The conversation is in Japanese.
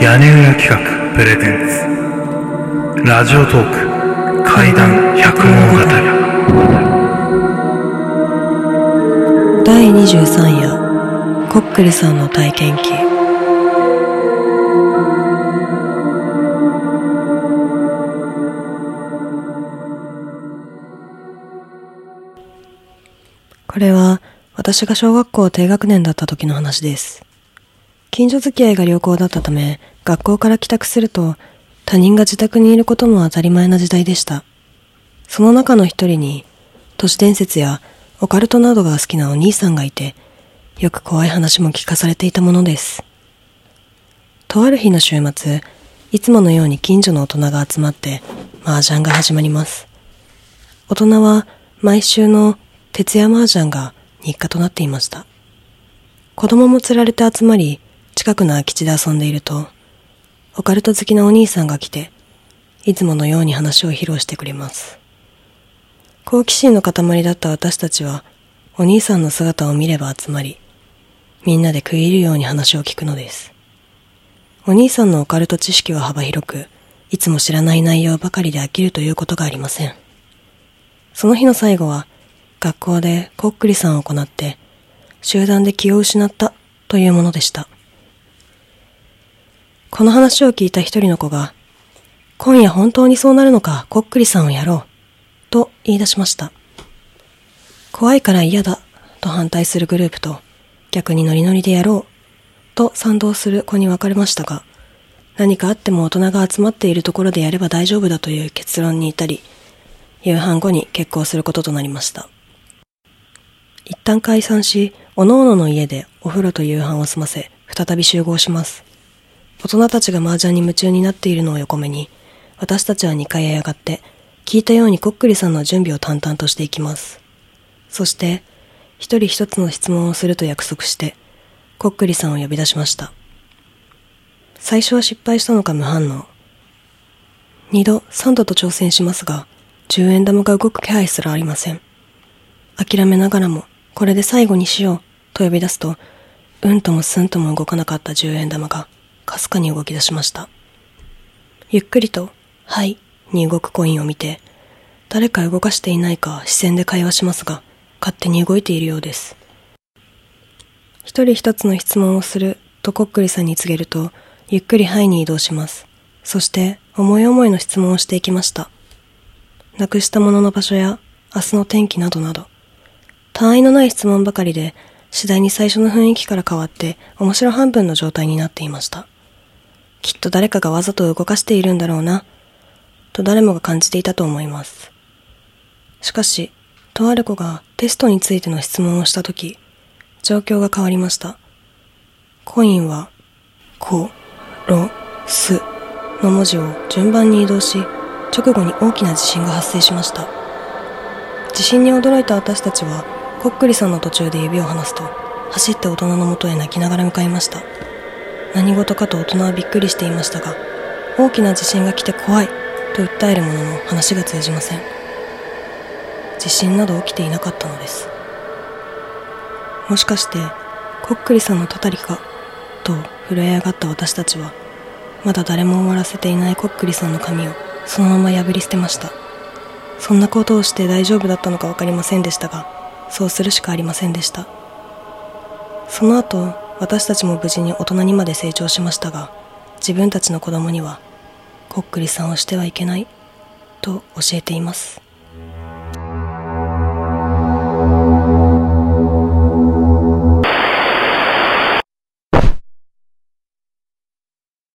屋根裏企画プレゼンツ。ラジオトーク怪談百物語第23夜コックリさんの体験記。これは私が小学校低学年だった時の話です。近所付き合いが良好だったため、学校から帰宅すると他人が自宅にいることも当たり前な時代でした。その中の一人に都市伝説やオカルトなどが好きなお兄さんがいて、よく怖い話も聞かされていたものです。とある日の週末、いつものように近所の大人が集まって、麻雀が始まります。大人は毎週の徹夜麻雀が日課となっていました。子供も釣られて集まり、近くの空き地で遊んでいると、オカルト好きなお兄さんが来て、いつものように話を披露してくれます。好奇心の塊だった私たちは、お兄さんの姿を見れば集まり、みんなで食い入るように話を聞くのです。お兄さんのオカルト知識は幅広く、いつも知らない内容ばかりで飽きるということがありません。その日の最後は、学校でこっくりさんを行って、集団で気を失ったというものでした。この話を聞いた一人の子が、今夜本当にそうなるのか、こっくりさんをやろう、と言い出しました。怖いから嫌だ、と反対するグループと、逆にノリノリでやろう、と賛同する子に分かれましたが、何かあっても大人が集まっているところでやれば大丈夫だという結論に至り、夕飯後に結婚することとなりました。一旦解散し、おのおのの家でお風呂と夕飯を済ませ、再び集合します。大人たちが麻雀に夢中になっているのを横目に、私たちは2階へ上がって、聞いたようにこっくりさんの準備を淡々としていきます。そして、一人一つの質問をすると約束して、こっくりさんを呼び出しました。最初は失敗したのか無反応。二度、三度と挑戦しますが、10円玉が動く気配すらありません。諦めながらも、これで最後にしよう、と呼び出すと、うんともすんとも動かなかった10円玉が、かすかに動き出しました。ゆっくりと、はい、に動くコインを見て、誰か動かしていないか視線で会話しますが、勝手に動いているようです。一人一つの質問をするとこっくりさんに告げると、ゆっくりはいに移動します。そして、思い思いの質問をしていきました。なくしたものの場所や、明日の天気などなど、単位のない質問ばかりで、次第に最初の雰囲気から変わって、面白半分の状態になっていました。きっと誰かがわざと動かしているんだろうな、と誰もが感じていたと思います。しかし、とある子がテストについての質問をしたとき、状況が変わりました。コインは、こ、ろ、すの文字を順番に移動し、直後に大きな地震が発生しました。地震に驚いた私たちは、こっくりさんの途中で指を離すと、走って大人のもとへ泣きながら向かいました。何事かと大人はびっくりしていましたが、大きな地震が来て怖いと訴えるものの話が通じません。地震など起きていなかったのです。もしかして、こっくりさんのたたりか、と震え上がった私たちは、まだ誰も終わらせていないこっくりさんの髪をそのまま破り捨てました。そんなことをして大丈夫だったのかわかりませんでしたが、そうするしかありませんでした。その後、私たちも無事に大人にまで成長しましたが、自分たちの子供には、こっくりさんをしてはいけない、と教えています。